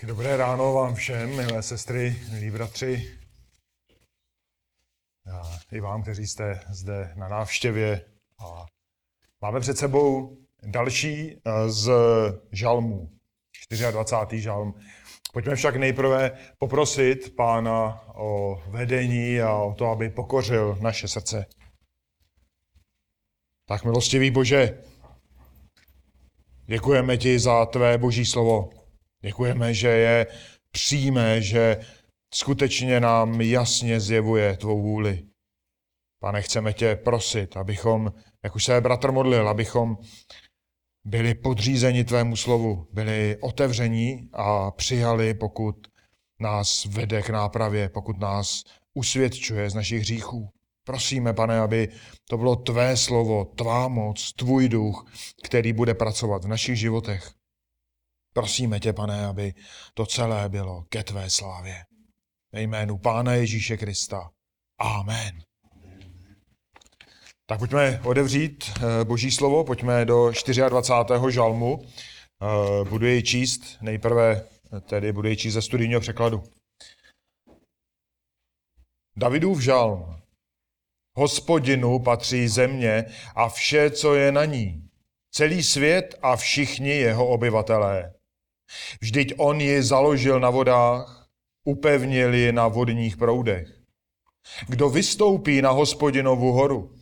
Tak dobré ráno vám všem, milé sestry, milí bratři. A I vám, kteří jste zde na návštěvě. A máme před sebou další eh, z žalmů, 24. žalm. Pojďme však nejprve poprosit Pána o vedení a o to, aby pokořil naše srdce. Tak milostivý Bože, děkujeme ti za tvé boží slovo. Děkujeme, že je přijme, že skutečně nám jasně zjevuje tvou vůli. Pane, chceme tě prosit, abychom, jak už se bratr modlil, abychom byli podřízeni tvému slovu, byli otevření a přijali, pokud nás vede k nápravě, pokud nás usvědčuje z našich hříchů. Prosíme, pane, aby to bylo tvé slovo, tvá moc, tvůj duch, který bude pracovat v našich životech. Prosíme tě, pane, aby to celé bylo ke tvé slávě. Ve jménu Pána Ježíše Krista. Amen. Tak pojďme odevřít eh, Boží slovo, pojďme do 24. žalmu. Eh, budu jej číst, nejprve tedy budu jej číst ze studijního překladu. Davidův žalm. Hospodinu patří země a vše, co je na ní. Celý svět a všichni jeho obyvatelé. Vždyť on ji založil na vodách, upevnil ji na vodních proudech. Kdo vystoupí na hospodinovu horu,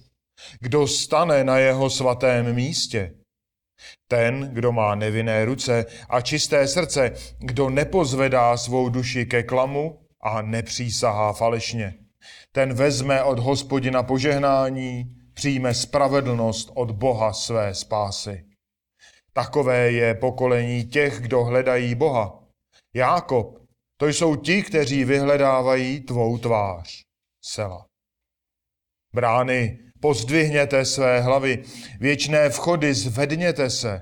kdo stane na jeho svatém místě, ten, kdo má nevinné ruce a čisté srdce, kdo nepozvedá svou duši ke klamu a nepřísahá falešně. Ten vezme od hospodina požehnání, přijme spravedlnost od Boha své spásy. Takové je pokolení těch, kdo hledají Boha. Jákob, to jsou ti, kteří vyhledávají tvou tvář. Sela. Brány, pozdvihněte své hlavy, věčné vchody zvedněte se.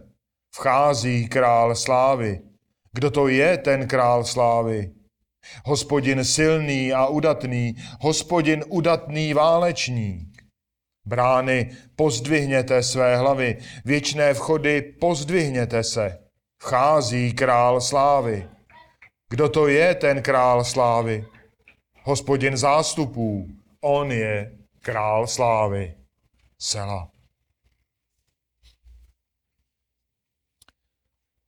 Vchází král slávy. Kdo to je ten král slávy? Hospodin silný a udatný, hospodin udatný válečník. Brány, pozdvihněte své hlavy, věčné vchody, pozdvihněte se. Vchází král slávy. Kdo to je ten král slávy? Hospodin zástupů, on je král slávy. Sela.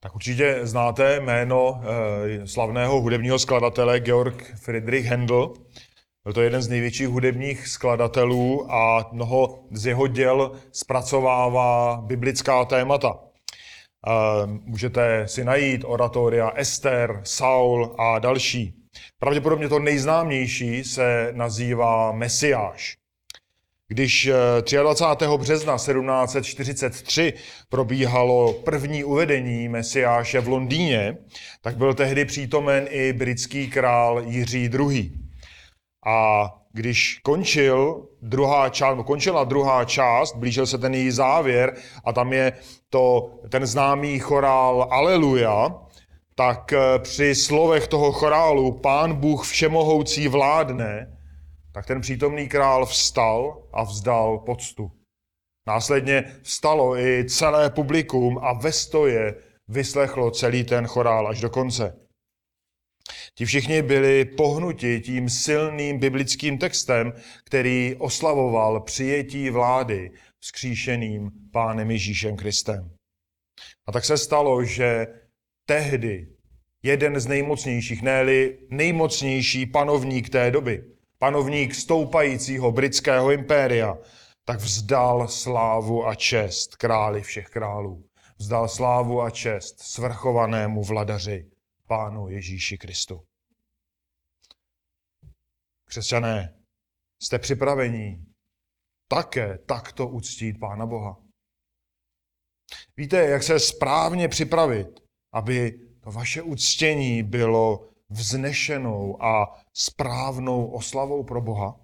Tak určitě znáte jméno eh, slavného hudebního skladatele Georg Friedrich Handel. Byl to jeden z největších hudebních skladatelů a mnoho z jeho děl zpracovává biblická témata. Můžete si najít oratoria Ester, Saul a další. Pravděpodobně to nejznámější se nazývá Mesiáš. Když 23. Eh, března 1743 probíhalo první uvedení Mesiáše v Londýně, tak byl tehdy přítomen i britský král Jiří II. A když končil druhá část, končila druhá část, blížil se ten její závěr a tam je to, ten známý chorál Aleluja, tak eh, při slovech toho chorálu Pán Bůh všemohoucí vládne, tak ten přítomný král vstal a vzdal poctu. Následně vstalo i celé publikum a ve stoje vyslechlo celý ten chorál až do konce. Ti všichni byli pohnuti tím silným biblickým textem, který oslavoval přijetí vlády vzkříšeným pánem Ježíšem Kristem. A tak se stalo, že tehdy jeden z nejmocnějších, ne nejmocnější panovník té doby, panovník stoupajícího britského impéria, tak vzdal slávu a čest králi všech králů. Vzdal slávu a čest svrchovanému vladaři Pánu Ježíši Kristu. Křesťané, jste připraveni také takto uctít Pána Boha. Víte, jak se správně připravit, aby to vaše uctění bylo vznešenou a správnou oslavou pro Boha?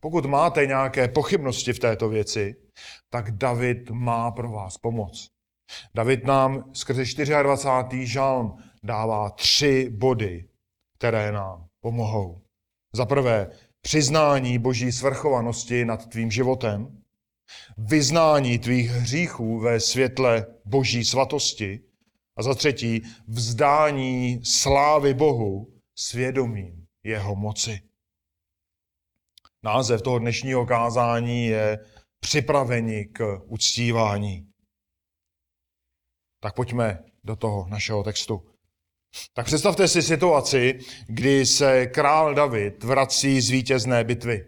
Pokud máte nějaké pochybnosti v této věci, tak David má pro vás pomoc. David nám skrze 24. žalm dává tři body, které nám pomohou. Za prvé, přiznání boží svrchovanosti nad tvým životem, vyznání tvých hříchů ve světle boží svatosti A za třetí, vzdání slávy Bohu svědomím jeho moci. Název toho dnešního kázání je Připraveni k uctívání. Tak pojďme do toho našeho textu. Tak představte si situaci, kdy se král David vrací z vítězné bitvy.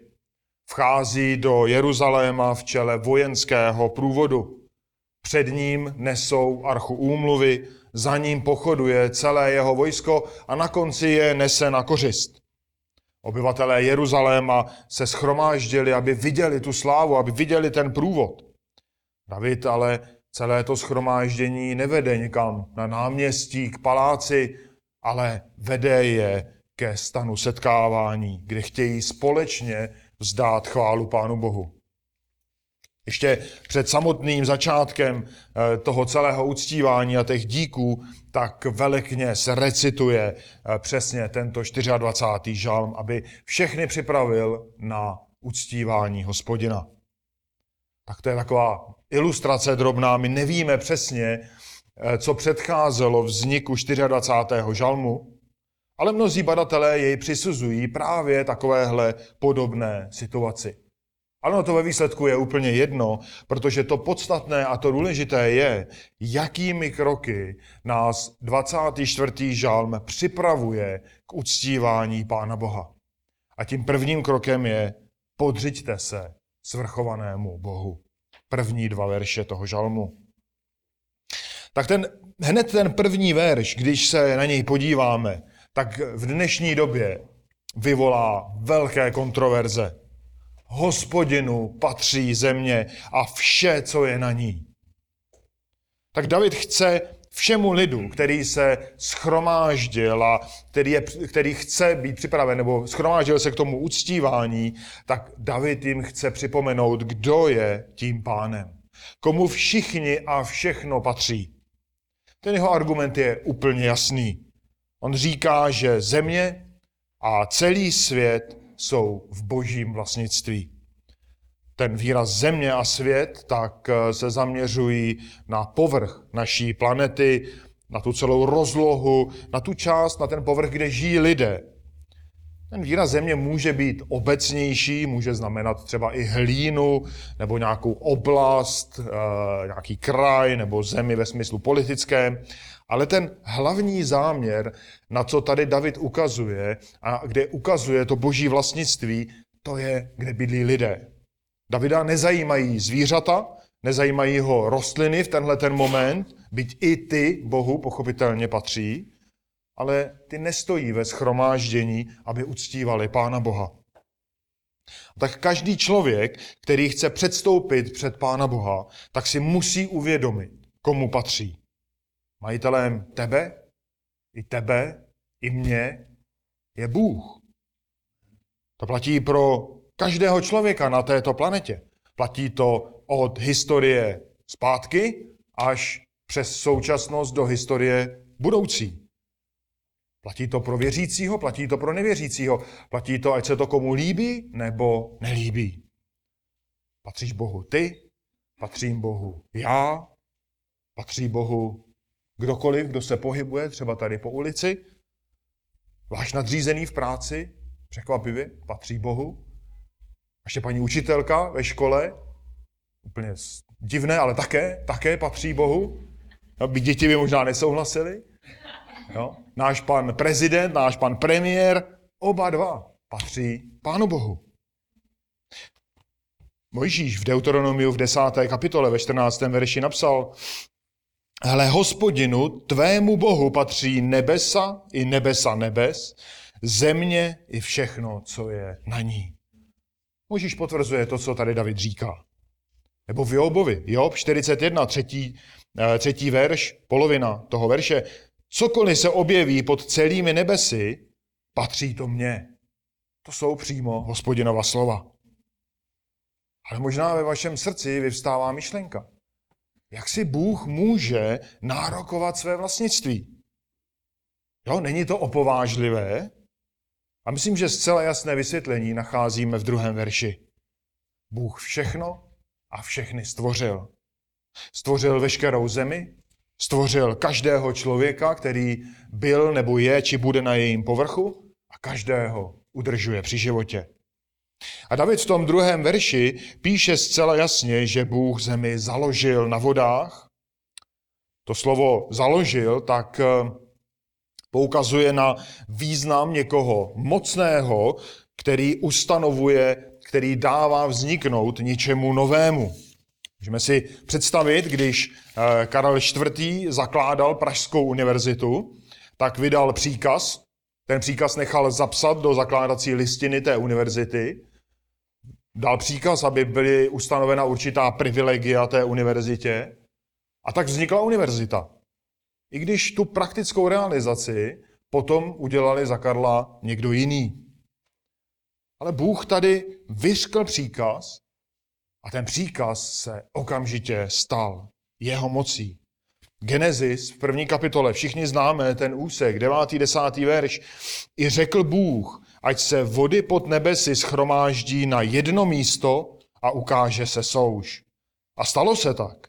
Vchází do Jeruzaléma v čele vojenského průvodu. Před ním nesou archu úmluvy, za ním pochoduje celé jeho vojsko a na konci je nese na kořist. Obyvatelé Jeruzaléma se schromáždili, aby viděli tu slávu, aby viděli ten průvod. David ale celé to schromáždění nevede někam na náměstí, k paláci, ale vede je ke stanu setkávání, kde chtějí společně vzdát chválu Pánu Bohu. Ještě před samotným začátkem eh, toho celého uctívání a těch díků, tak velekně se recituje eh, přesně tento 24. žalm, aby všechny připravil na uctívání hospodina. Tak to je taková ilustrace drobná. My nevíme přesně, eh, co předcházelo vzniku 24. žalmu, ale mnozí badatelé jej přisuzují právě takovéhle podobné situaci. Ale to ve výsledku je úplně jedno, protože to podstatné a to důležité je, jakými kroky nás 24. žalm připravuje k uctívání Pána Boha. A tím prvním krokem je podřiďte se svrchovanému Bohu. První dva verše toho žalmu. Tak ten, hned ten první verš, když se na něj podíváme, tak v dnešní době vyvolá velké kontroverze hospodinu patří země a vše, co je na ní. Tak David chce všemu lidu, který se schromáždil a který, je, který chce být připraven, nebo schromáždil se k tomu uctívání, tak David jim chce připomenout, kdo je tím pánem. Komu všichni a všechno patří. Ten jeho argument je úplně jasný. On říká, že země a celý svět jsou v božím vlastnictví. Ten výraz země a svět tak eh, se zaměřují na povrch naší planety, na tu celou rozlohu, na tu část, na ten povrch, kde žijí lidé. Ten výraz země může být obecnější, může znamenat třeba i hlínu, nebo nějakou oblast, eh, nějaký kraj, nebo zemi ve smyslu politickém. Ale ten hlavní záměr, na co tady David ukazuje, a kde ukazuje to boží vlastnictví, to je, kde bydlí lidé. Davida nezajímají zvířata, nezajímají ho rostliny v tenhle ten moment, byť i ty Bohu pochopitelně patří, ale ty nestojí ve schromáždění, aby uctívali Pána Boha. Tak každý člověk, který chce předstoupit před Pána Boha, tak si musí uvědomit, komu patří. Majitelem tebe, i tebe, i mě je Bůh. To platí pro každého člověka na této planetě. Platí to od historie zpátky až přes současnost do historie budoucí. Platí to pro věřícího, platí to pro nevěřícího. Platí to, ať se to komu líbí nebo nelíbí. Patříš Bohu ty, patřím Bohu já, patří Bohu kdokoliv, kdo se pohybuje třeba tady po ulici, váš nadřízený v práci, překvapivě, patří Bohu. Ještě paní učitelka ve škole, úplně divné, ale také, také patří Bohu. By děti by možná nesouhlasili. Jo? Náš pan prezident, náš pan premiér, oba dva patří Pánu Bohu. Mojžíš v Deuteronomiu v 10. kapitole ve 14. verši napsal, Hle, hospodinu, tvému bohu patří nebesa i nebesa nebes, země i všechno, co je na ní. Možíš potvrzuje to, co tady David říká. Nebo v Jobovi, Job 41, třetí, eh, třetí verš, polovina toho verše. Cokoliv se objeví pod celými nebesy, patří to mně. To jsou přímo hospodinova slova. Ale možná ve vašem srdci vyvstává myšlenka. Jak si Bůh může nárokovat své vlastnictví? Jo, není to opovážlivé? A myslím, že zcela jasné vysvětlení nacházíme v druhém verši. Bůh všechno a všechny stvořil. Stvořil veškerou zemi, Stvořil každého člověka, který byl nebo je, či bude na jejím povrchu a každého udržuje při životě. A David v tom druhém verši píše zcela jasně, že Bůh zemi založil na vodách. To slovo založil tak eh, poukazuje na význam někoho mocného, který ustanovuje, který dává vzniknout něčemu novému. Můžeme si představit, když eh, Karel IV. zakládal Pražskou univerzitu, tak vydal příkaz, ten příkaz nechal zapsat do zakládací listiny té univerzity, dal příkaz, aby byly ustanovena určitá privilegia té univerzitě a tak vznikla univerzita. I když tu praktickou realizaci potom udělali za Karla někdo jiný. Ale Bůh tady vyřkl příkaz a ten příkaz se okamžitě stal jeho mocí. Genesis v první kapitole, všichni známe ten úsek, devátý, desátý verš. I řekl Bůh, ať se vody pod nebesy schromáždí na jedno místo a ukáže se souš. A stalo se tak.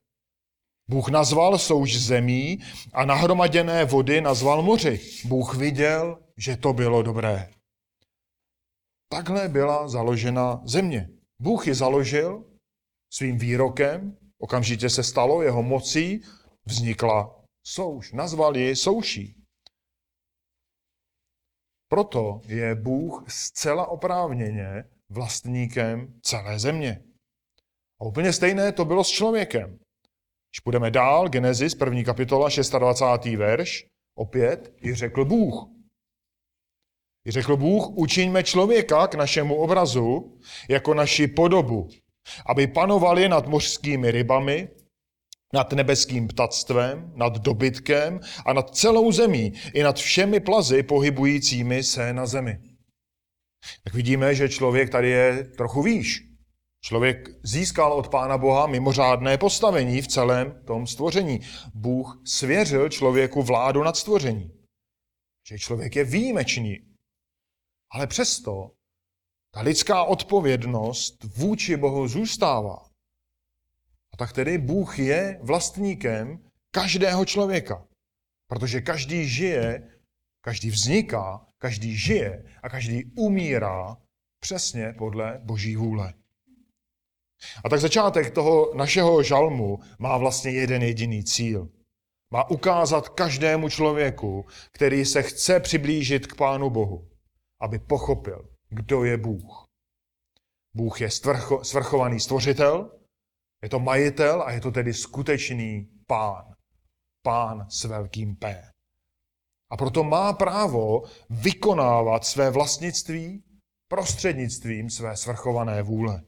Bůh nazval souš zemí a nahromaděné vody nazval moři. Bůh viděl, že to bylo dobré. Takhle byla založena země. Bůh ji založil svým výrokem, okamžitě se stalo jeho mocí, vznikla souš. Nazval ji souší. Proto je Bůh zcela oprávněně vlastníkem celé země. A úplně stejné to bylo s člověkem. Když půjdeme dál, Genesis, první kapitola, 26. verš, opět i řekl Bůh. I řekl Bůh, učiňme člověka k našemu obrazu, jako naši podobu, aby panovali nad mořskými rybami, nad nebeským ptactvem, nad dobytkem a nad celou zemí, i nad všemi plazy pohybujícími se na zemi. Tak vidíme, že člověk tady je trochu výš. Člověk získal od Pána Boha mimořádné postavení v celém tom stvoření. Bůh svěřil člověku vládu nad stvoření. Že člověk je výjimečný. Ale přesto ta lidská odpovědnost vůči Bohu zůstává. A tak tedy Bůh je vlastníkem každého člověka. Protože každý žije, každý vzniká, každý žije a každý umírá přesně podle Boží vůle. A tak začátek toho našeho žalmu má vlastně jeden jediný cíl. Má ukázat každému člověku, který se chce přiblížit k Pánu Bohu, aby pochopil, kdo je Bůh. Bůh je stvrcho, svrchovaný stvořitel, je to majitel a je to tedy skutečný pán. Pán s velkým P. A proto má právo vykonávat své vlastnictví prostřednictvím své svrchované vůle.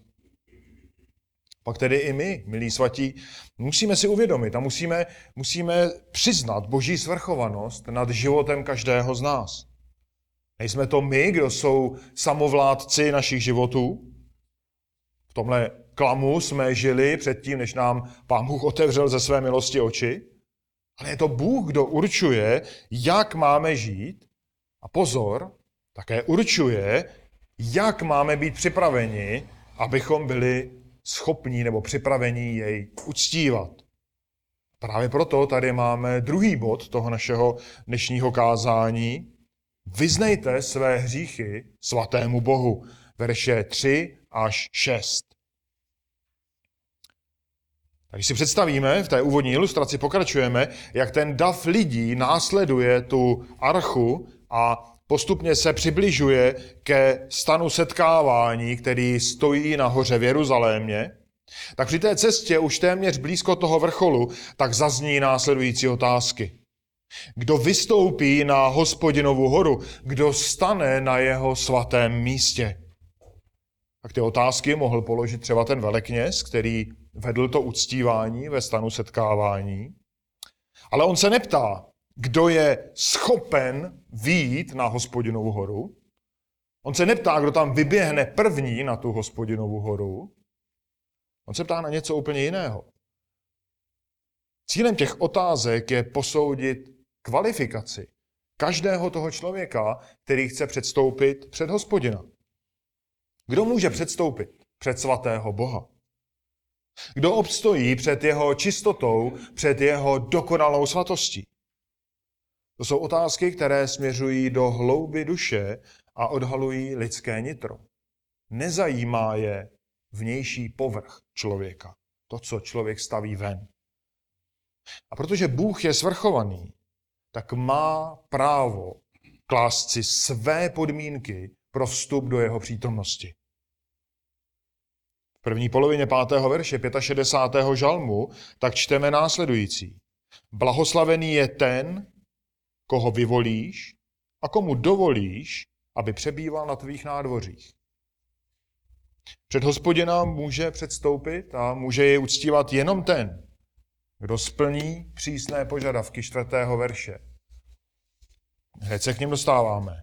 Pak tedy i my, milí svatí, musíme si uvědomit a musíme, musíme přiznat boží svrchovanost nad životem každého z nás. Nejsme to my, kdo jsou samovládci našich životů. V tomhle klamu jsme žili předtím, než nám Pán Bůh otevřel ze své milosti oči. Ale je to Bůh, kdo určuje, jak máme žít. A pozor, také určuje, jak máme být připraveni, abychom byli schopní nebo připravení jej uctívat. Právě proto tady máme druhý bod toho našeho dnešního kázání. Vyznejte své hříchy svatému Bohu. Verše 3 až 6. když si představíme, v té úvodní ilustraci pokračujeme, jak ten dav lidí následuje tu archu a postupně se přibližuje ke stanu setkávání, který stojí nahoře v Jeruzalémě, tak při té cestě už téměř blízko toho vrcholu, tak zazní následující otázky. Kdo vystoupí na hospodinovu horu, kdo stane na jeho svatém místě? Tak ty otázky mohl položit třeba ten velekněz, který vedl to uctívání ve stanu setkávání. Ale on se neptá, kdo je schopen výjít na hospodinovou horu. On se neptá, kdo tam vyběhne první na tu hospodinovou horu. On se ptá na něco úplně jiného. Cílem těch otázek je posoudit kvalifikaci každého toho člověka, který chce předstoupit před hospodina. Kdo může předstoupit před svatého Boha? Kdo obstojí před jeho čistotou, před jeho dokonalou svatostí? To jsou otázky, které směřují do hlouby duše a odhalují lidské nitro. Nezajímá je vnější povrch člověka, to, co člověk staví ven. A protože Bůh je svrchovaný, tak má právo klást si své podmínky pro vstup do jeho přítomnosti. V první polovině pátého verše 65. žalmu tak čteme následující. Blahoslavený je ten, koho vyvolíš a komu dovolíš, aby přebýval na tvých nádvořích. Před hospodina může předstoupit a může jej uctívat jenom ten, kdo splní přísné požadavky čtvrtého verše. Hned se k něm dostáváme.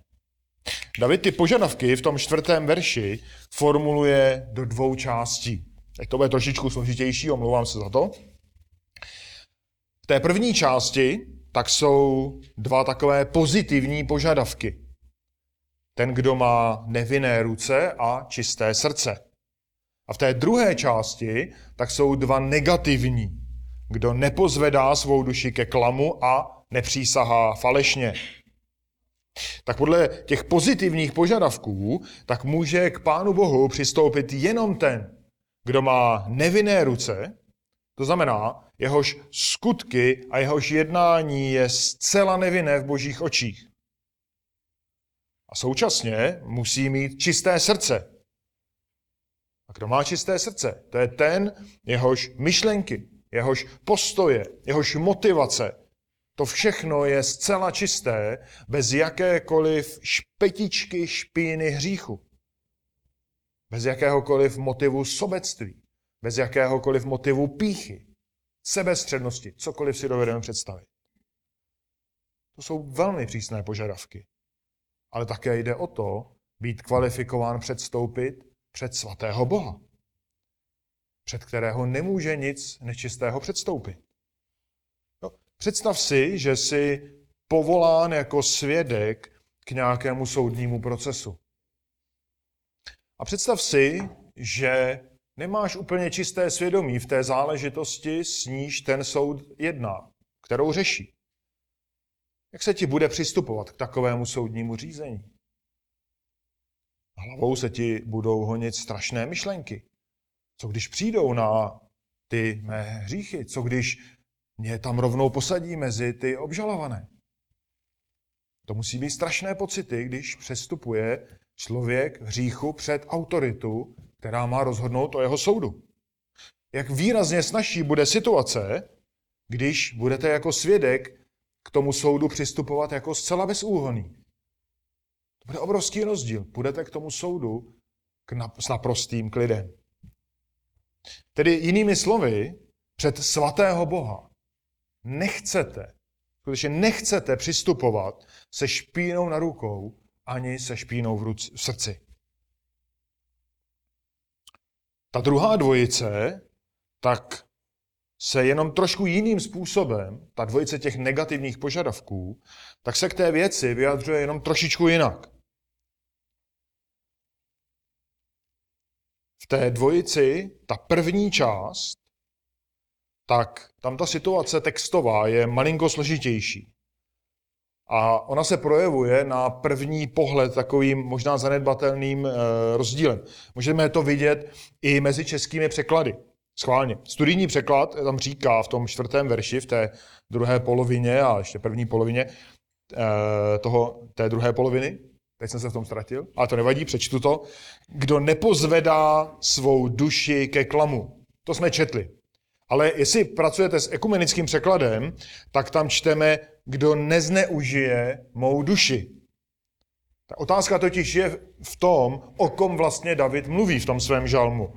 David ty požadavky v tom čtvrtém verši formuluje do dvou částí. Tak to bude trošičku složitější, omlouvám se za to. V té první části tak jsou dva takové pozitivní požadavky. Ten, kdo má nevinné ruce a čisté srdce. A v té druhé části tak jsou dva negativní. Kdo nepozvedá svou duši ke klamu a nepřísahá falešně. Tak podle těch pozitivních požadavků, tak může k Pánu Bohu přistoupit jenom ten, kdo má nevinné ruce, to znamená, jehož skutky a jehož jednání je zcela nevinné v božích očích. A současně musí mít čisté srdce. A kdo má čisté srdce? To je ten, jehož myšlenky, jehož postoje, jehož motivace, to všechno je zcela čisté, bez jakékoliv špetičky špíny hříchu. Bez jakéhokoliv motivu sobectví. Bez jakéhokoliv motivu píchy. Sebestřednosti. Cokoliv si dovedeme představit. To jsou velmi přísné požadavky. Ale také jde o to, být kvalifikován předstoupit před svatého Boha, před kterého nemůže nic nečistého předstoupit. Představ si, že jsi povolán jako svědek k nějakému soudnímu procesu. A představ si, že nemáš úplně čisté svědomí v té záležitosti, s níž ten soud jedná, kterou řeší. Jak se ti bude přistupovat k takovému soudnímu řízení? Hlavou se ti budou honit strašné myšlenky. Co když přijdou na ty mé hříchy? Co když mě tam rovnou posadí mezi ty obžalované. To musí být strašné pocity, když přestupuje člověk hříchu před autoritu, která má rozhodnout o jeho soudu. Jak výrazně snažší bude situace, když budete jako svědek k tomu soudu přistupovat jako zcela bezúhoný. To bude obrovský rozdíl. Budete k tomu soudu k nap- s naprostým klidem. Tedy jinými slovy, před svatého Boha nechcete, skutečně nechcete přistupovat se špínou na rukou ani se špínou v, ruci, v srdci. Ta druhá dvojice, tak se jenom trošku jiným způsobem, ta dvojice těch negativních požadavků, tak se k té věci vyjadřuje jenom trošičku jinak. V té dvojici ta první část tak tam ta situace textová je malinko složitější. A ona se projevuje na první pohled takovým možná zanedbatelným e, rozdílem. Můžeme to vidět i mezi českými překlady. Schválně. Studijní překlad tam říká v tom čtvrtém verši, v té druhé polovině a ještě první polovině e, toho, té druhé poloviny, teď jsem se v tom ztratil, ale to nevadí, přečtu to, kdo nepozvedá svou duši ke klamu. To jsme četli. Ale jestli pracujete s ekumenickým překladem, tak tam čteme, kdo nezneužije mou duši. Ta otázka totiž je v tom, o kom vlastně David mluví v tom svém žalmu.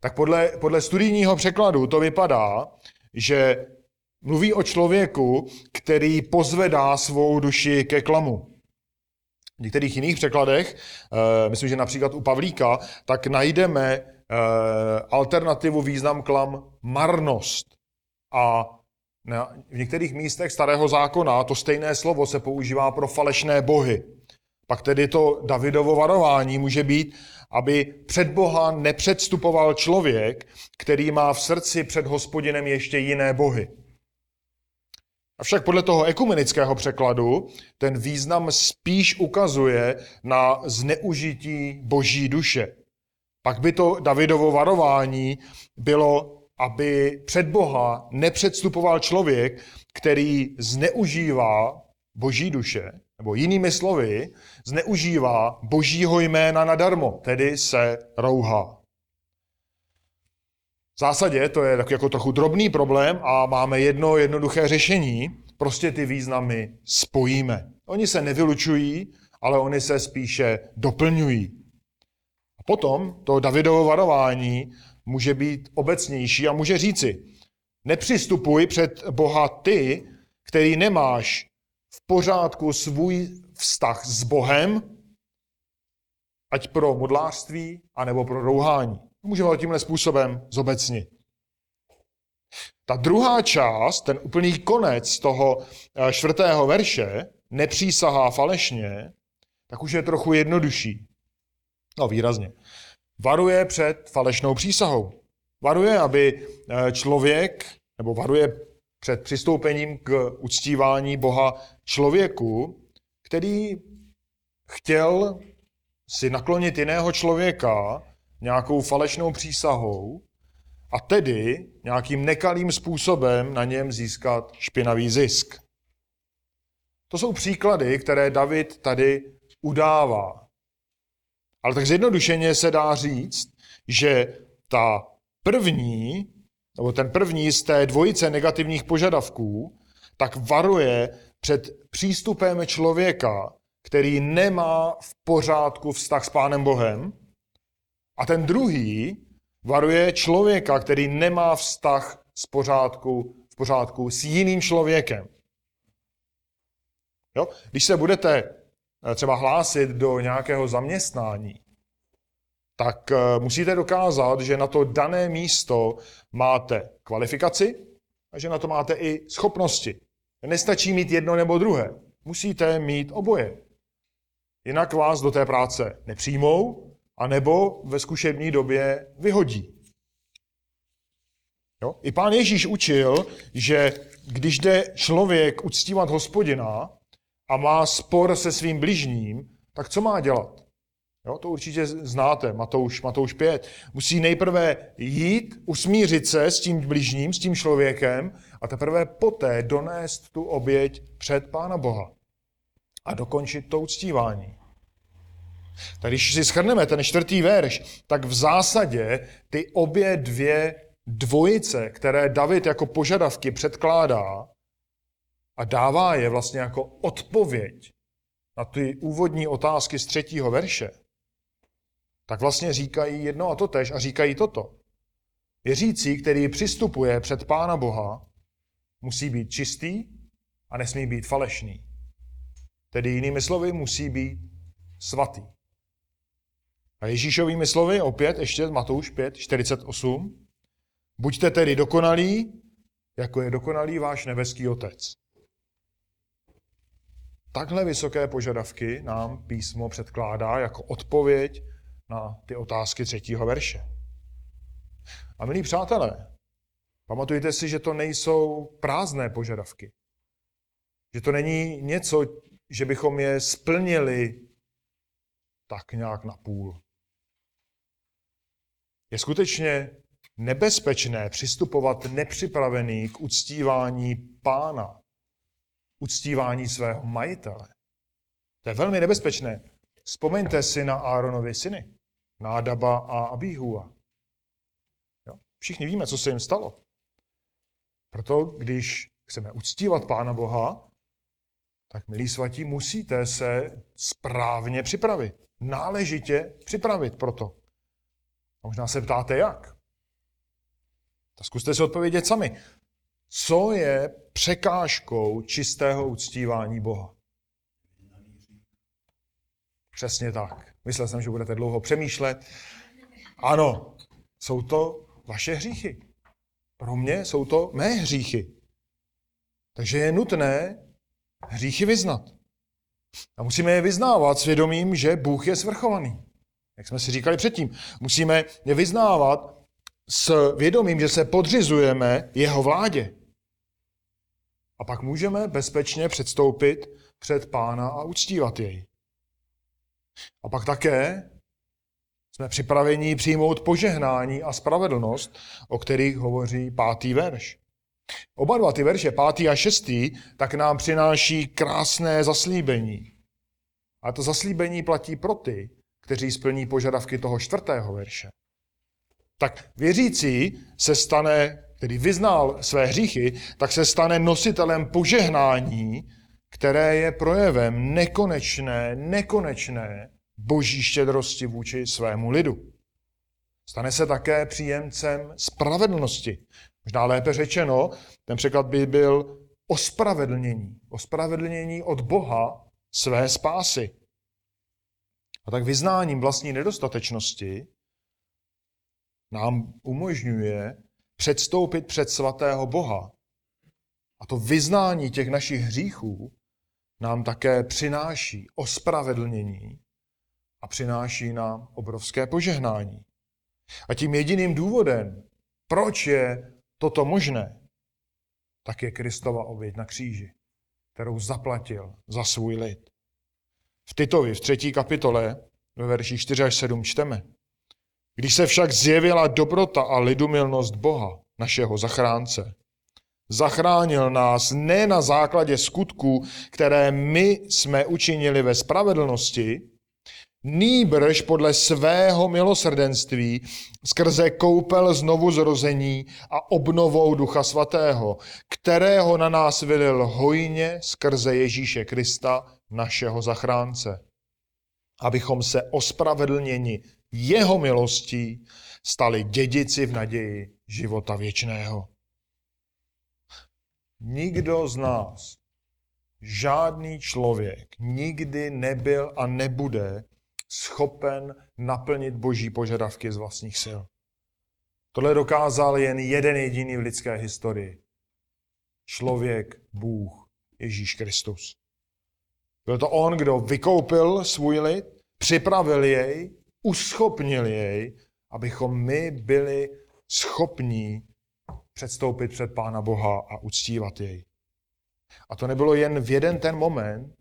Tak podle, podle studijního překladu to vypadá, že mluví o člověku, který pozvedá svou duši ke klamu. V některých jiných překladech, eh, myslím, že například u Pavlíka, tak najdeme Eh, alternativu význam klam marnost. A v některých místech starého zákona to stejné slovo se používá pro falešné bohy. Pak tedy to Davidovo varování může být, aby před Boha nepředstupoval člověk, který má v srdci před hospodinem ještě jiné bohy. Avšak podle toho ekumenického překladu ten význam spíš ukazuje na zneužití boží duše. Pak by to Davidovo varování bylo, aby před Boha nepředstupoval člověk, který zneužívá boží duše, nebo jinými slovy, zneužívá božího jména nadarmo, tedy se rouhá. V zásadě to je tak jako trochu drobný problém a máme jedno jednoduché řešení. Prostě ty významy spojíme. Oni se nevylučují, ale oni se spíše doplňují. A potom to Davidovo varování může být obecnější a může říci, nepřistupuj před Boha ty, který nemáš v pořádku svůj vztah s Bohem, ať pro modlářství, anebo pro rouhání. Můžeme ho tímhle způsobem zobecnit. Ta druhá část, ten úplný konec toho eh, čtvrtého verše, nepřísahá falešně, tak už je trochu jednodušší. No výrazně. Varuje před falešnou přísahou. Varuje, aby eh, člověk, nebo varuje před přistoupením k uctívání Boha člověku, který chtěl si naklonit jiného člověka nějakou falešnou přísahou a tedy nějakým nekalým způsobem na něm získat špinavý zisk. To jsou příklady, které David tady udává. Ale tak zjednodušeně se dá říct, že ta první, nebo ten první z té dvojice negativních požadavků, tak varuje před přístupem člověka, který nemá v pořádku vztah s Pánem Bohem, a ten druhý varuje člověka, který nemá vztah z pořádku, v pořádku s jiným člověkem. Jo? Když se budete třeba hlásit do nějakého zaměstnání, tak eh, musíte dokázat, že na to dané místo máte kvalifikaci a že na to máte i schopnosti. Nestačí mít jedno nebo druhé. Musíte mít oboje. Jinak vás do té práce nepřijmou anebo ve zkušební době vyhodí. Jo? I pán Ježíš učil, že když jde člověk uctívat hospodina a má spor se svým bližním, tak co má dělat? Jo, to určitě znáte, Matouš, Matouš 5. Musí nejprve jít, usmířit se s tím bližním, s tím člověkem a teprve poté donést tu oběť před Pána Boha a dokončit to uctívání. Tak když si schrneme ten čtvrtý verš, tak v zásadě ty obě dvě dvojice, které David jako požadavky předkládá a dává je vlastně jako odpověď na ty úvodní otázky z třetího verše, tak vlastně říkají jedno a to tež a říkají toto. Věřící, který přistupuje před Pána Boha, musí být čistý a nesmí být falešný. Tedy jinými slovy, musí být svatý. A Ježíšovými slovy opět ještě Matouš 5, 48. Buďte tedy dokonalí, jako je dokonalý váš nebeský otec. Takhle vysoké požadavky nám písmo předkládá jako odpověď na ty otázky třetího verše. A milí přátelé, pamatujte si, že to nejsou prázdné požadavky. Že to není něco, že bychom je splnili tak nějak na půl. Je skutečně nebezpečné přistupovat nepřipravený k uctívání pána, uctívání svého majitele. To je velmi nebezpečné. Vzpomeňte si na Áronovi syny, Nádaba a Abíhua. Jo? Všichni víme, co se jim stalo. Proto, když chceme uctívat Pána Boha, tak, milí svatí, musíte se správně připravit. Náležitě připravit proto. A možná se ptáte, jak? Tak zkuste si odpovědět sami. Co je překážkou čistého uctívání Boha? Přesně tak. Myslel jsem, že budete dlouho přemýšlet. Ano, jsou to vaše hříchy. Pro mě jsou to mé hříchy. Takže je nutné hříchy vyznat. A musíme je vyznávat svědomím, že Bůh je svrchovaný. Jak jsme si říkali předtím. Musíme je vyznávat s vědomím, že se podřizujeme jeho vládě. A pak můžeme bezpečně předstoupit před pána a uctívat jej. A pak také jsme připraveni přijmout požehnání a spravedlnost, o kterých hovoří pátý verš. Oba dva ty verše, pátý a šestý, tak nám přináší krásné zaslíbení. A to zaslíbení platí pro ty, kteří splní požadavky toho čtvrtého verše. Tak věřící se stane, který vyznal své hříchy, tak se stane nositelem požehnání, které je projevem nekonečné, nekonečné boží štědrosti vůči svému lidu. Stane se také příjemcem spravedlnosti. Možná lépe řečeno, ten překlad by byl ospravedlnění. Ospravedlnění od Boha své spásy. A tak vyznáním vlastní nedostatečnosti nám umožňuje předstoupit před svatého Boha. A to vyznání těch našich hříchů nám také přináší ospravedlnění a přináší nám obrovské požehnání. A tím jediným důvodem, proč je toto možné, tak je Kristova oběť na kříži, kterou zaplatil za svůj lid. V Titovi v třetí kapitole ve verši 4 až 7 čteme. Když se však zjevila dobrota a lidumilnost Boha, našeho zachránce, zachránil nás ne na základě skutků, které my jsme učinili ve spravedlnosti, nýbrž podle svého milosrdenství skrze koupel znovu zrození a obnovou Ducha Svatého, kterého na nás vylil hojně skrze Ježíše Krista, našeho zachránce. Abychom se ospravedlněni jeho milostí stali dědici v naději života věčného. Nikdo z nás, žádný člověk nikdy nebyl a nebude schopen naplnit boží požadavky z vlastních sil. Tohle dokázal jen jeden jediný v lidské historii. Člověk, Bůh, Ježíš Kristus. Byl to on, kdo vykoupil svůj lid, připravil jej, uschopnil jej, abychom my byli schopní předstoupit před Pána Boha a uctívat jej. A to nebylo jen v jeden ten moment,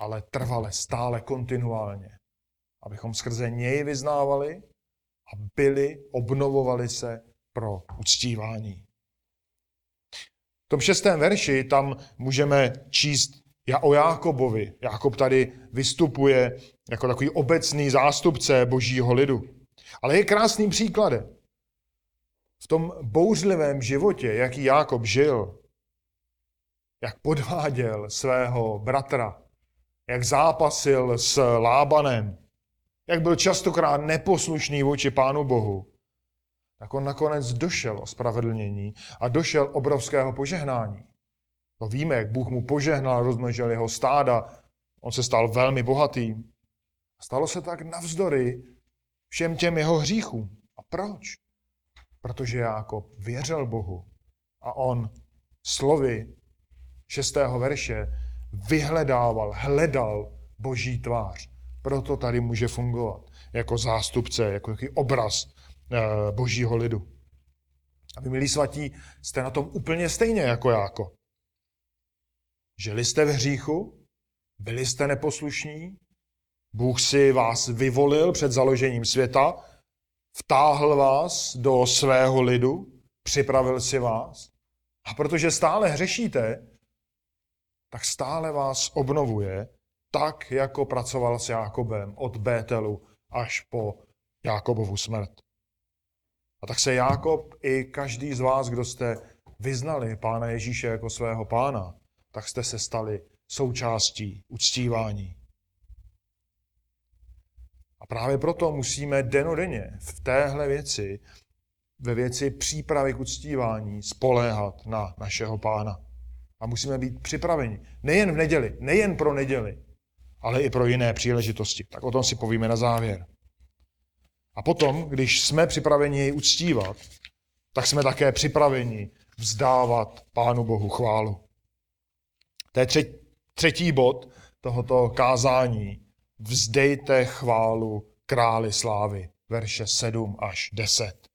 ale trvale, stále, kontinuálně. Abychom skrze něj vyznávali a byli, obnovovali se pro uctívání. V tom šestém verši tam můžeme číst o Jákobovi. Jákob tady vystupuje jako takový obecný zástupce božího lidu. Ale je krásným příkladem. V tom bouřlivém životě, jaký Jákob žil, jak podváděl svého bratra, jak zápasil s Lábanem, jak byl častokrát neposlušný vůči Pánu Bohu, tak on nakonec došel o spravedlnění a došel obrovského požehnání. To víme, jak Bůh mu požehnal, rozmnožil jeho stáda, on se stal velmi bohatým. Stalo se tak navzdory všem těm jeho hříchům. A proč? Protože Jákob věřil Bohu a on slovy šestého verše vyhledával, hledal boží tvář. Proto tady může fungovat jako zástupce, jako jaký obraz eh, božího lidu. A vy, milí svatí, jste na tom úplně stejně jako Jákob. Žili jste v hříchu, byli jste neposlušní, Bůh si vás vyvolil před založením světa, vtáhl vás do svého lidu, připravil si vás. A protože stále hřešíte, tak stále vás obnovuje, tak jako pracoval s Jákobem od Bételu až po Jákobovu smrt. A tak se Jákob i každý z vás, kdo jste vyznali Pána Ježíše jako svého pána, tak jste se stali součástí uctívání. A právě proto musíme denodenně v téhle věci, ve věci přípravy k uctívání, spoléhat na našeho pána. A musíme být připraveni. Nejen v neděli, nejen pro neděli, ale i pro jiné příležitosti. Tak o tom si povíme na závěr. A potom, když jsme připraveni jej uctívat, tak jsme také připraveni vzdávat Pánu Bohu chválu. To je třetí bod tohoto kázání. Vzdejte chválu králi slávy. Verše 7 až 10.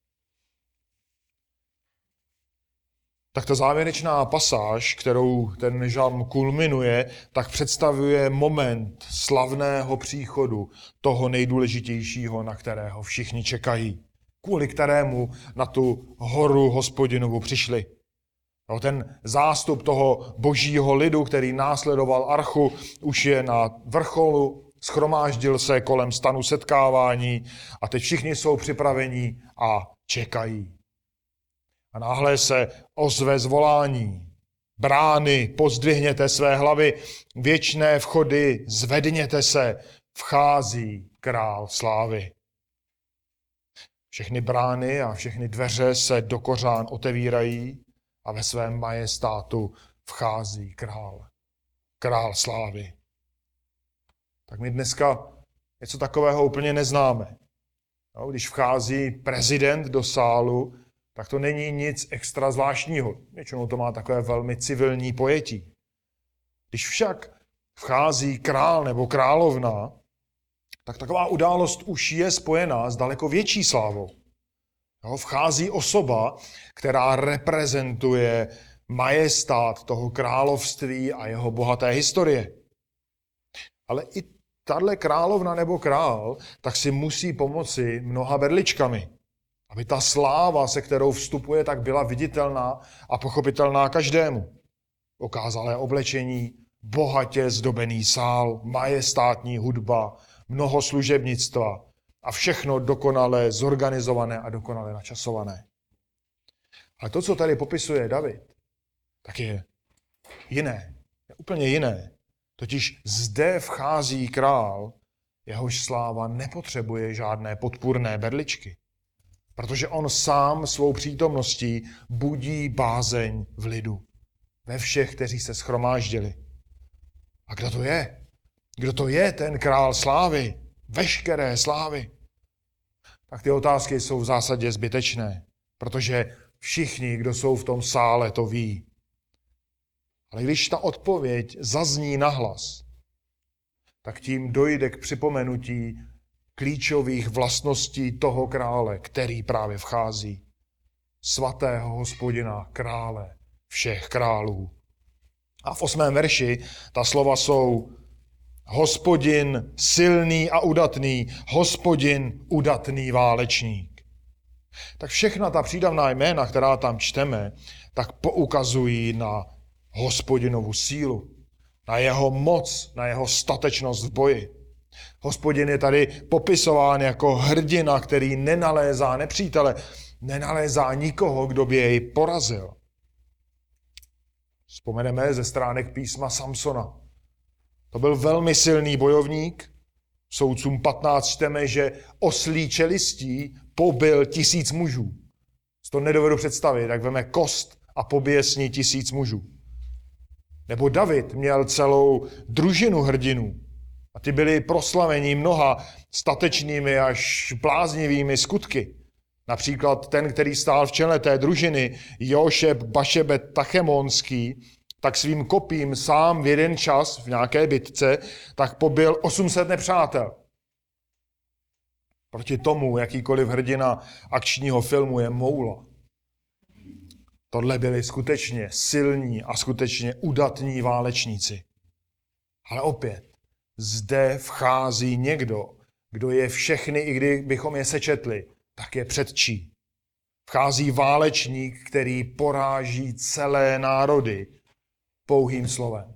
tak ta závěrečná pasáž, kterou ten žalm kulminuje, tak představuje moment slavného příchodu toho nejdůležitějšího, na kterého všichni čekají, kvůli kterému na tu horu hospodinovu přišli. No, ten zástup toho božího lidu, který následoval archu, už je na vrcholu, schromáždil se kolem stanu setkávání a teď všichni jsou připraveni a čekají. A náhle se ozve zvolání. Brány, pozdvihněte své hlavy, věčné vchody, zvedněte se, vchází král slávy. Všechny brány a všechny dveře se do kořán otevírají a ve svém majestátu vchází král. Král slávy. Tak my dneska něco takového úplně neznáme. No, když vchází prezident do sálu, tak to není nic extra zvláštního. Většinou to má takové velmi civilní pojetí. Když však vchází král nebo královna, tak taková událost už je spojená s daleko větší slávou. Jo, vchází osoba, která reprezentuje majestát toho království a jeho bohaté historie. Ale i tahle královna nebo král, tak si musí pomoci mnoha berličkami. Aby ta sláva, se kterou vstupuje, tak byla viditelná a pochopitelná každému. Okázalé oblečení, bohatě zdobený sál, majestátní hudba, mnoho služebnictva a všechno dokonale zorganizované a dokonale načasované. Ale to, co tady popisuje David, tak je jiné. Je úplně jiné. Totiž zde vchází král, jehož sláva nepotřebuje žádné podpůrné berličky protože on sám svou přítomností budí bázeň v lidu. Ve všech, kteří se schromáždili. A kdo to je? Kdo to je ten král slávy? Veškeré slávy? Tak ty otázky jsou v zásadě zbytečné, protože všichni, kdo jsou v tom sále, to ví. Ale když ta odpověď zazní nahlas, tak tím dojde k připomenutí klíčových vlastností toho krále, který právě vchází. Svatého hospodina, krále všech králů. A v osmém verši ta slova jsou hospodin silný a udatný, hospodin udatný válečník. Tak všechna ta přídavná jména, která tam čteme, tak poukazují na hospodinovu sílu, na jeho moc, na jeho statečnost v boji. Hospodin je tady popisován jako hrdina, který nenalézá nepřítele, nenalézá nikoho, kdo by jej porazil. Vzpomeneme ze stránek písma Samsona. To byl velmi silný bojovník. Soudcům 15 čteme, že oslí čelistí pobil tisíc mužů. To nedovedu představit, tak veme kost a pobije s ní tisíc mužů. Nebo David měl celou družinu hrdinů. A ty byli proslaveni mnoha statečnými až bláznivými skutky. Například ten, který stál v čele té družiny, Jošeb Bašebet Tachemonský, tak svým kopím sám v jeden čas v nějaké bitce, tak pobil 800 nepřátel. Proti tomu, jakýkoliv hrdina akčního filmu je moula. Tohle byli skutečně silní a skutečně udatní válečníci. Ale opět, zde vchází někdo, kdo je všechny, i kdybychom je sečetli, tak je předčí. Vchází válečník, který poráží celé národy pouhým slovem.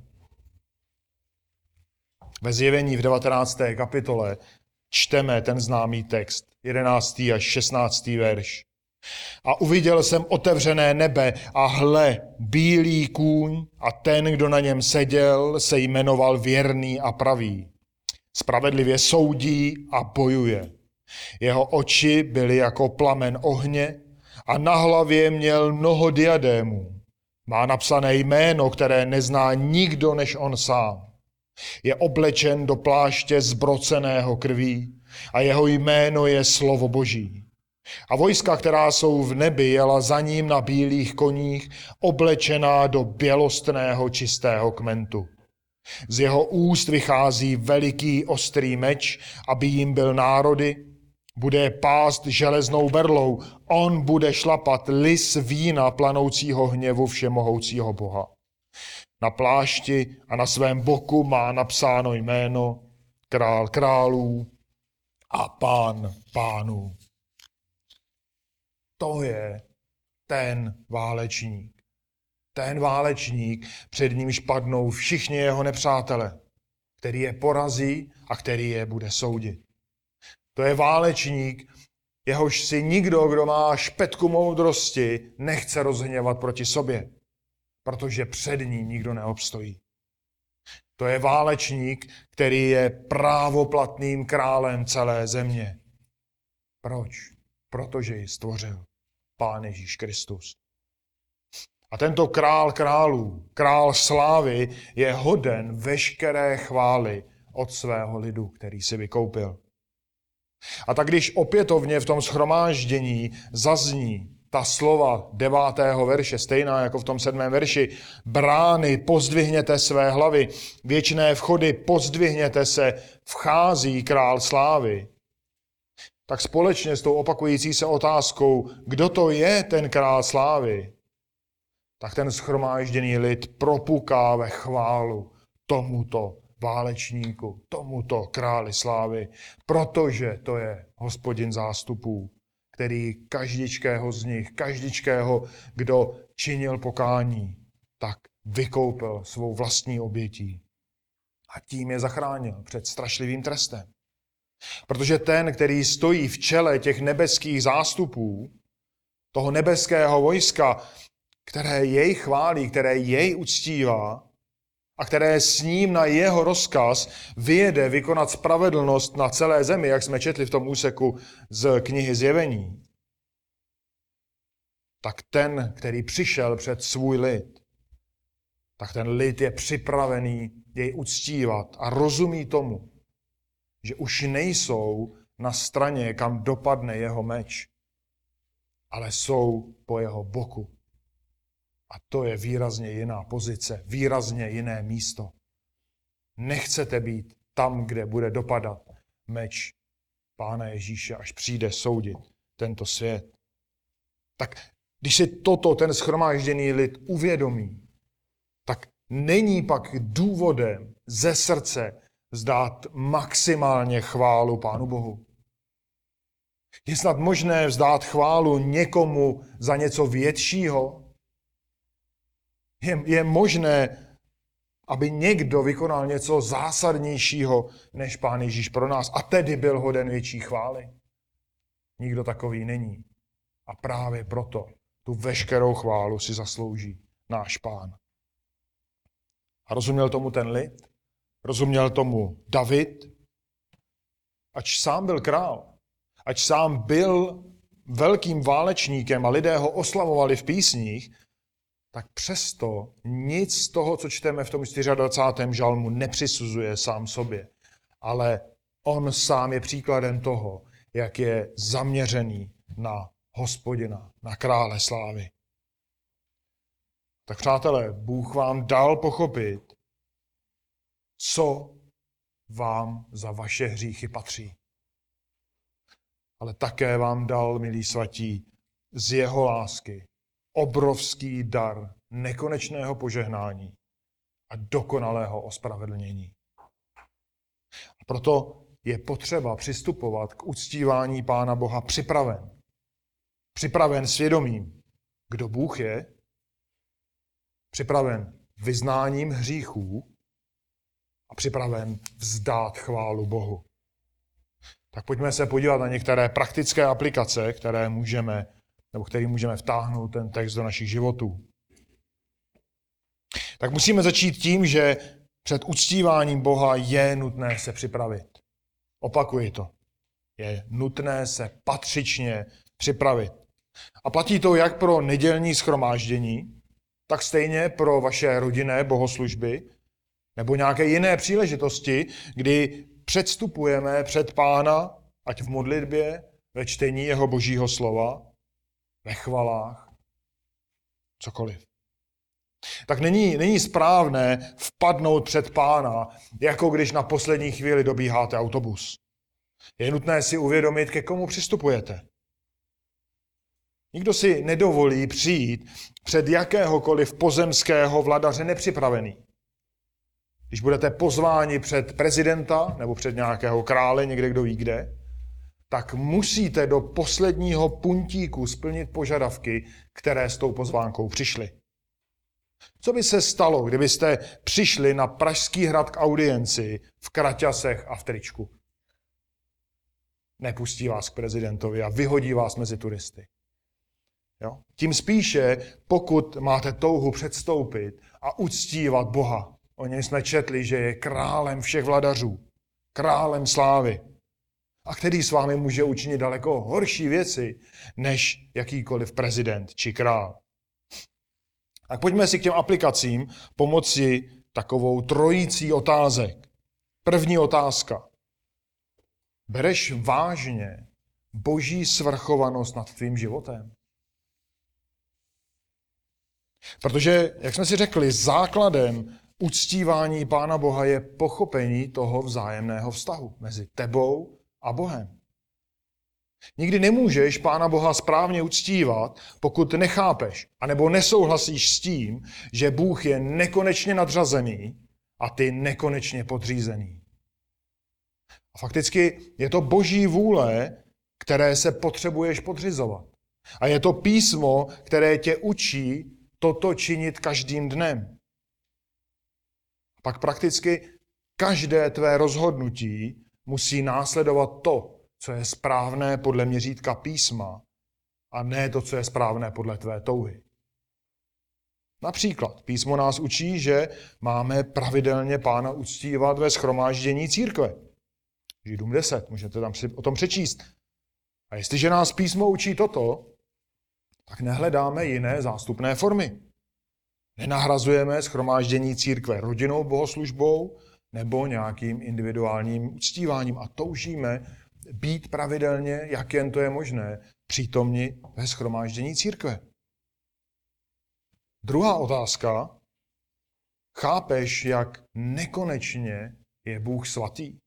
Ve zjevení v 19. kapitole čteme ten známý text, 11. až 16. verš. A uviděl jsem otevřené nebe a hle, bílý kůň a ten, kdo na něm seděl, se jmenoval věrný a pravý. Spravedlivě soudí a bojuje. Jeho oči byly jako plamen ohně a na hlavě měl mnoho diadémů. Má napsané jméno, které nezná nikdo než on sám. Je oblečen do pláště zbroceného krví a jeho jméno je slovo Boží. A vojska, která jsou v nebi, jela za ním na bílých koních, oblečená do bělostného čistého kmentu. Z jeho úst vychází veliký ostrý meč, aby jim byl národy. Bude pást železnou berlou. On bude šlapat lis vína planoucího hněvu všemohoucího Boha. Na plášti a na svém boku má napsáno jméno král králů a pán pánů. To je ten válečník. Ten válečník, před nímž padnou všichni jeho nepřátele, který je porazí a který je bude soudit. To je válečník, jehož si nikdo, kdo má špetku moudrosti, nechce rozhněvat proti sobě, protože před ní nikdo neobstojí. To je válečník, který je právoplatným králem celé země. Proč? Protože ji stvořil Pán Ježíš Kristus. A tento král králů, král slávy, je hoden veškeré chvály od svého lidu, který si vykoupil. A tak když opětovně v tom schromáždění zazní ta slova devátého verše, stejná jako v tom sedmém verši, brány, pozdvihněte své hlavy, věčné vchody, pozdvihněte se, vchází král slávy, tak společně s tou opakující se otázkou, kdo to je ten král slávy, tak ten schromážděný lid propuká ve chválu tomuto válečníku, tomuto králi slávy, protože to je hospodin zástupů, který každičkého z nich, každičkého, kdo činil pokání, tak vykoupil svou vlastní obětí a tím je zachránil před strašlivým trestem. Protože ten, který stojí v čele těch nebeských zástupů, toho nebeského vojska, které jej chválí, které jej uctívá a které s ním na jeho rozkaz vyjede vykonat spravedlnost na celé zemi, jak jsme četli v tom úseku z knihy Zjevení, tak ten, který přišel před svůj lid, tak ten lid je připravený jej uctívat a rozumí tomu, že už nejsou na straně, kam dopadne jeho meč, ale jsou po jeho boku. A to je výrazně jiná pozice, výrazně jiné místo. Nechcete být tam, kde bude dopadat meč Pána Ježíše, až přijde soudit tento svět. Tak když si toto ten schromážděný lid uvědomí, tak není pak důvodem ze srdce vzdát maximálně chválu Pánu Bohu. Je snad možné vzdát chválu někomu za něco většího? Je, je možné, aby někdo vykonal něco zásadnějšího než Pán Ježíš pro nás a tedy byl hoden větší chvály? Nikdo takový není. A právě proto tu veškerou chválu si zaslouží náš Pán. A rozuměl tomu ten lid? Rozuměl tomu David, ač sám byl král, ač sám byl velkým válečníkem a lidé ho oslavovali v písních, tak přesto nic z toho, co čteme v tom 24. žalmu, nepřisuzuje sám sobě. Ale on sám je příkladem toho, jak je zaměřený na hospodina, na krále slávy. Tak přátelé, Bůh vám dal pochopit, co vám za vaše hříchy patří. Ale také vám dal, milí svatí, z jeho lásky obrovský dar nekonečného požehnání a dokonalého ospravedlnění. A proto je potřeba přistupovat k uctívání Pána Boha připraven. Připraven svědomím, kdo Bůh je, připraven vyznáním hříchů a připraven vzdát chválu Bohu. Tak pojďme se podívat na některé praktické aplikace, které můžeme, nebo které můžeme vtáhnout ten text do našich životů. Tak musíme začít tím, že před uctíváním Boha je nutné se připravit. Opakuji to. Je nutné se patřičně připravit. A platí to jak pro nedělní schromáždění, tak stejně pro vaše rodinné bohoslužby, nebo nějaké jiné příležitosti, kdy předstupujeme před Pána, ať v modlitbě, ve čtení jeho božího slova, ve chvalách, cokoliv. Tak není, není správné vpadnout před pána, jako když na poslední chvíli dobíháte autobus. Je nutné si uvědomit, ke komu přistupujete. Nikdo si nedovolí přijít před jakéhokoliv pozemského vladaře nepřipravený. Když budete pozváni před prezidenta nebo před nějakého krále, někde kdo ví kde, tak musíte do posledního puntíku splnit požadavky, které s tou pozvánkou přišly. Co by se stalo, kdybyste přišli na Pražský hrad k audienci v kraťasech a v tričku? Nepustí vás k prezidentovi a vyhodí vás mezi turisty. Jo? Tím spíše, pokud máte touhu předstoupit a uctívat Boha. O něm jsme četli, že je králem všech vladařů, králem slávy a který s vámi může učinit daleko horší věci, než jakýkoliv prezident či král. Tak pojďme si k těm aplikacím pomoci takovou trojící otázek. První otázka. Bereš vážně boží svrchovanost nad tvým životem? Protože, jak jsme si řekli, základem uctívání Pána Boha je pochopení toho vzájemného vztahu mezi tebou a Bohem. Nikdy nemůžeš Pána Boha správně uctívat, pokud nechápeš, anebo nesouhlasíš s tím, že Bůh je nekonečně nadřazený a ty nekonečně podřízený. A fakticky je to boží vůle, které se potřebuješ podřizovat. A je to písmo, které tě učí toto činit každým dnem. Pak prakticky každé tvé rozhodnutí musí následovat to, co je správné podle měřítka písma a ne to, co je správné podle tvé touhy. Například písmo nás učí, že máme pravidelně pána uctívat ve schromáždění církve. Židům 10, můžete tam si o tom přečíst. A jestliže nás písmo učí toto, tak nehledáme jiné zástupné formy. Nenahrazujeme schromáždění církve rodinnou bohoslužbou nebo nějakým individuálním uctíváním a toužíme být pravidelně, jak jen to je možné, přítomni ve schromáždění církve. Druhá otázka. Chápeš, jak nekonečně je Bůh svatý?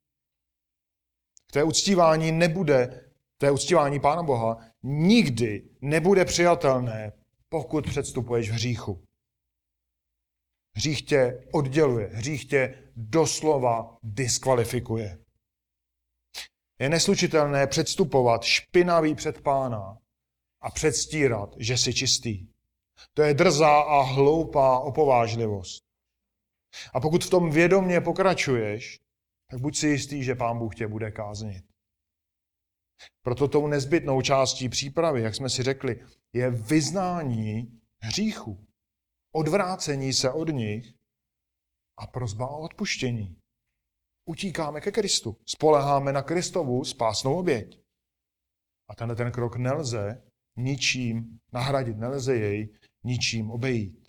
K té uctívání nebude, té uctívání Pána Boha nikdy nebude přijatelné, pokud předstupuješ v hříchu. Hřích tě odděluje, hřích tě doslova diskvalifikuje. Je neslučitelné předstupovat špinavý před pána a předstírat, že jsi čistý. To je drzá a hloupá opovážlivost. A pokud v tom vědomně pokračuješ, tak buď si jistý, že pán Bůh tě bude káznit. Proto tou nezbytnou částí přípravy, jak jsme si řekli, je vyznání hříchu, odvrácení se od nich a prozba o odpuštění utíkáme ke Kristu. Spoleháme na Kristovu spásnou oběť. A tenhle ten krok nelze ničím nahradit, nelze jej ničím obejít.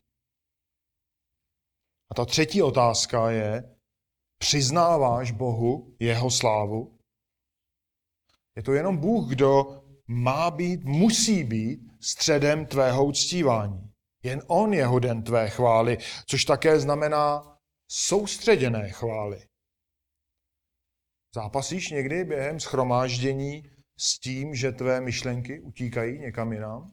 A ta třetí otázka je, přiznáváš Bohu jeho slávu? Je to jenom Bůh, kdo má být, musí být středem tvého uctívání. Jen On je hoden tvé chvály, což také znamená soustředěné chvály. Zápasíš někdy během schromáždění s tím, že tvé myšlenky utíkají někam jinam?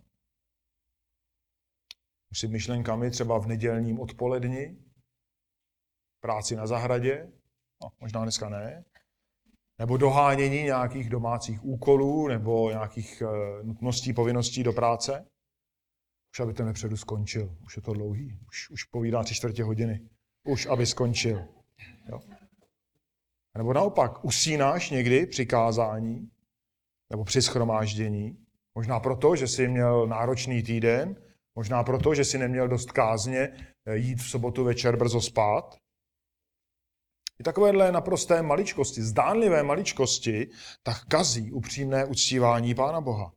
Už si myšlenkami třeba v nedělním odpoledni, práci na zahradě, no, možná dneska ne, nebo dohánění nějakých domácích úkolů nebo nějakých uh, nutností, povinností do práce. Už aby ten vepředu skončil. Už je to dlouhý. Už, už povídá tři čtvrtě hodiny. Už aby skončil. Jo. Nebo naopak, usínáš někdy při kázání nebo při schromáždění, možná proto, že jsi měl náročný týden, možná proto, že jsi neměl dost kázně eh, jít v sobotu večer brzo spát. I takovéhle naprosté maličkosti, zdánlivé maličkosti, tak kazí upřímné uctívání Pána Boha.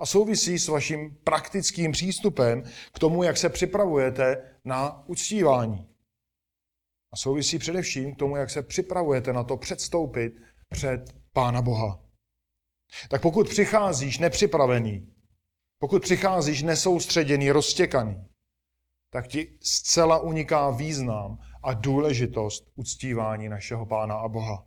A souvisí s vaším praktickým přístupem k tomu, jak se připravujete na uctívání. A souvisí především k tomu, jak se připravujete na to předstoupit před Pána Boha. Tak pokud přicházíš nepřipravený, pokud přicházíš nesoustředěný, roztěkaný, tak ti zcela uniká význam a důležitost uctívání našeho Pána a Boha.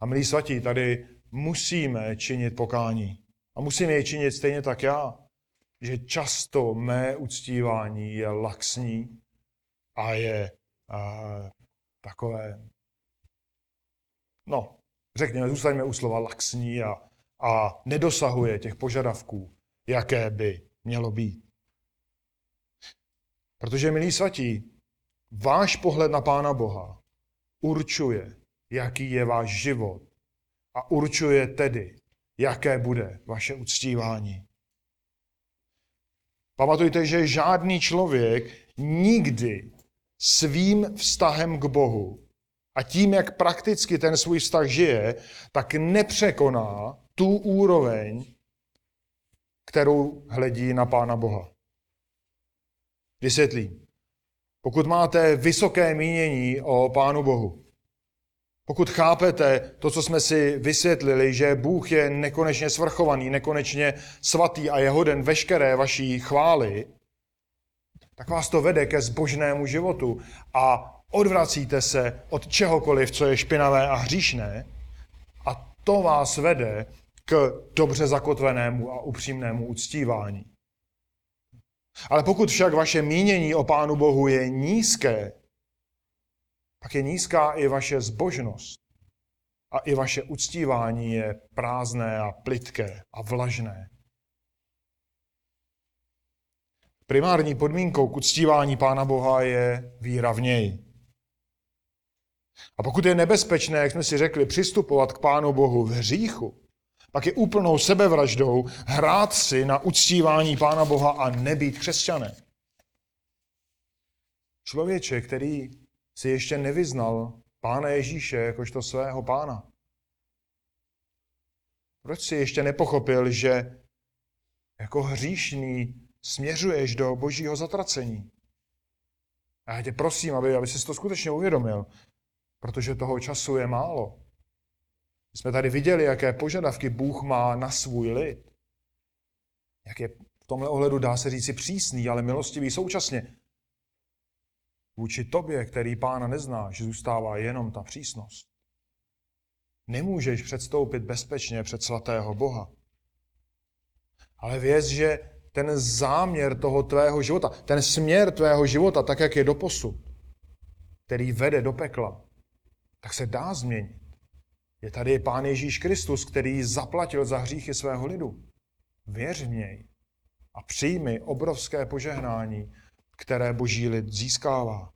A milí svatí, tady musíme činit pokání. A musíme je činit stejně tak já, že často mé uctívání je laxní a je a, takové, no, řekněme, zůstaňme u slova laxní a, a nedosahuje těch požadavků, jaké by mělo být. Protože, milí svatí, váš pohled na Pána Boha určuje, jaký je váš život a určuje tedy, jaké bude vaše uctívání. Pamatujte, že žádný člověk nikdy svým vztahem k Bohu a tím, jak prakticky ten svůj vztah žije, tak nepřekoná tu úroveň, kterou hledí na Pána Boha. Vysvětlím. Pokud máte vysoké mínění o Pánu Bohu, pokud chápete to, co jsme si vysvětlili, že Bůh je nekonečně svrchovaný, nekonečně svatý a je hoden veškeré vaší chvály, tak vás to vede ke zbožnému životu a odvracíte se od čehokoliv, co je špinavé a hříšné a to vás vede k dobře zakotvenému a upřímnému uctívání. Ale pokud však vaše mínění o Pánu Bohu je nízké, pak je nízká i vaše zbožnost. A i vaše uctívání je prázdné a plitké a vlažné. Primární podmínkou k uctívání Pána Boha je víra v něj. A pokud je nebezpečné, jak jsme si řekli, přistupovat k Pánu Bohu v hříchu, pak je úplnou sebevraždou hrát si na uctívání Pána Boha a nebýt křesťané. Člověče, který si ještě nevyznal Pána Ježíše jakožto svého pána. Proč si ještě nepochopil, že jako hříšný směřuješ do božího zatracení? A já tě prosím, aby, aby jsi to skutečně uvědomil, protože toho času je málo. My jsme tady viděli, jaké požadavky Bůh má na svůj lid. Jak je v tomhle ohledu dá se říci přísný, ale milostivý současně. Vůči tobě, který pána neznáš, zůstává jenom ta přísnost. Nemůžeš předstoupit bezpečně před svatého Boha. Ale věz, že ten záměr toho tvého života, ten směr tvého života, tak jak je doposud, který vede do pekla, tak se dá změnit. Je tady Pán Ježíš Kristus, který zaplatil za hříchy svého lidu. Věř v něj a přijmi obrovské požehnání, které boží lid získává.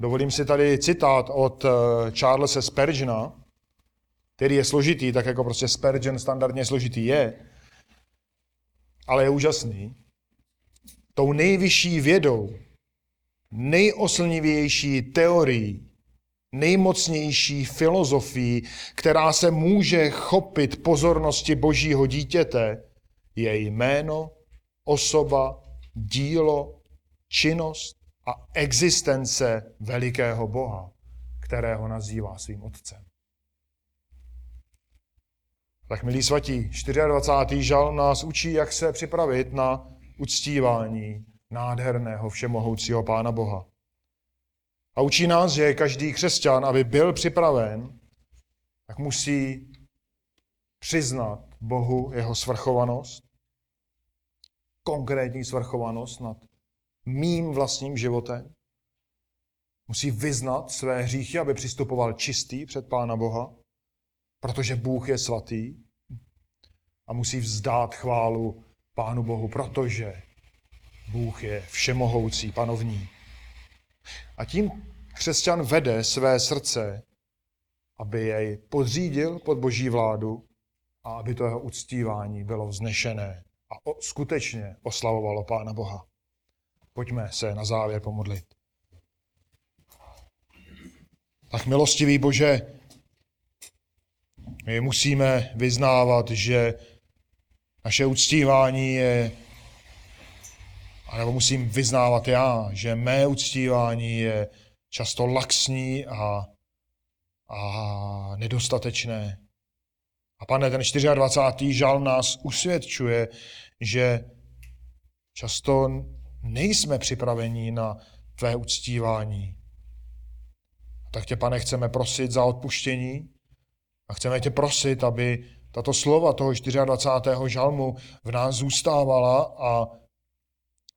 Dovolím si tady citát od eh, Charlesa Spurgeona, který je složitý, tak jako prostě Spurgeon standardně složitý je, ale je úžasný. Tou nejvyšší vědou, nejoslnivější teorií, nejmocnější filozofií, která se může chopit pozornosti božího dítěte, je jméno, osoba, dílo, činnost a existence velikého Boha, kterého nazývá svým otcem. Tak, milí svatí, 24. žal nás učí, jak se připravit na uctívání nádherného všemohoucího Pána Boha. A učí nás, že každý křesťan, aby byl připraven, tak musí přiznat Bohu jeho svrchovanost, konkrétní svrchovanost nad mým vlastním životem. Musí vyznat své hříchy, aby přistupoval čistý před Pána Boha, protože Bůh je svatý. A musí vzdát chválu Pánu Bohu, protože Bůh je všemohoucí, panovní. A tím křesťan vede své srdce, aby jej podřídil pod boží vládu a aby to jeho uctívání bylo vznešené a skutečně oslavovalo Pána Boha. Pojďme se na závěr pomodlit. Tak milostivý Bože, my musíme vyznávat, že naše uctívání je, anebo musím vyznávat já, že mé uctívání je často laxní a, a nedostatečné. A pane, ten 24. žal nás usvědčuje, že často nejsme připraveni na tvé uctívání. Tak tě, pane, chceme prosit za odpuštění a chceme tě prosit, aby tato slova toho 24. žalmu v nás zůstávala a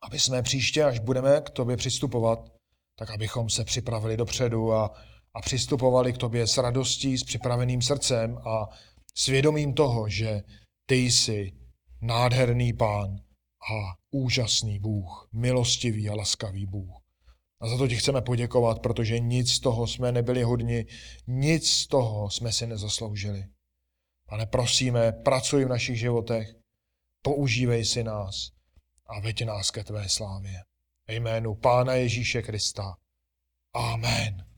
aby jsme příště, až budeme k tobě přistupovat, tak abychom se připravili dopředu a, a přistupovali k tobě s radostí, s připraveným srdcem a svědomím toho, že ty jsi nádherný pán a úžasný Bůh, milostivý a laskavý Bůh. A za to ti chceme poděkovat, protože nic z toho jsme nebyli hodni, nic z toho jsme si nezasloužili. Pane, prosíme, pracuj v našich životech, používej si nás a veď nás ke tvé slávě. Ve jménu Pána Ježíše Krista. Amen.